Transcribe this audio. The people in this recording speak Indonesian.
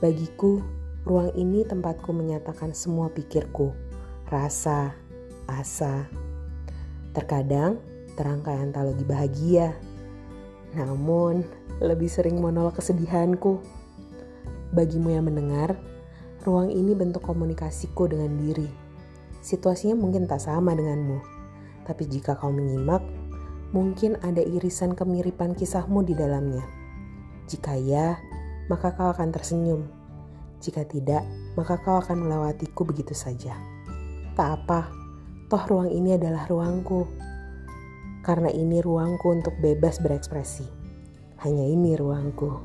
Bagiku, ruang ini tempatku menyatakan semua pikirku, rasa, asa. Terkadang terangkai antologi bahagia, namun lebih sering monolog kesedihanku. Bagimu yang mendengar, ruang ini bentuk komunikasiku dengan diri. Situasinya mungkin tak sama denganmu, tapi jika kau menyimak, mungkin ada irisan kemiripan kisahmu di dalamnya. Jika ya, maka kau akan tersenyum. Jika tidak, maka kau akan melewatiku begitu saja. Tak apa, toh ruang ini adalah ruangku. Karena ini ruangku untuk bebas berekspresi. Hanya ini ruangku.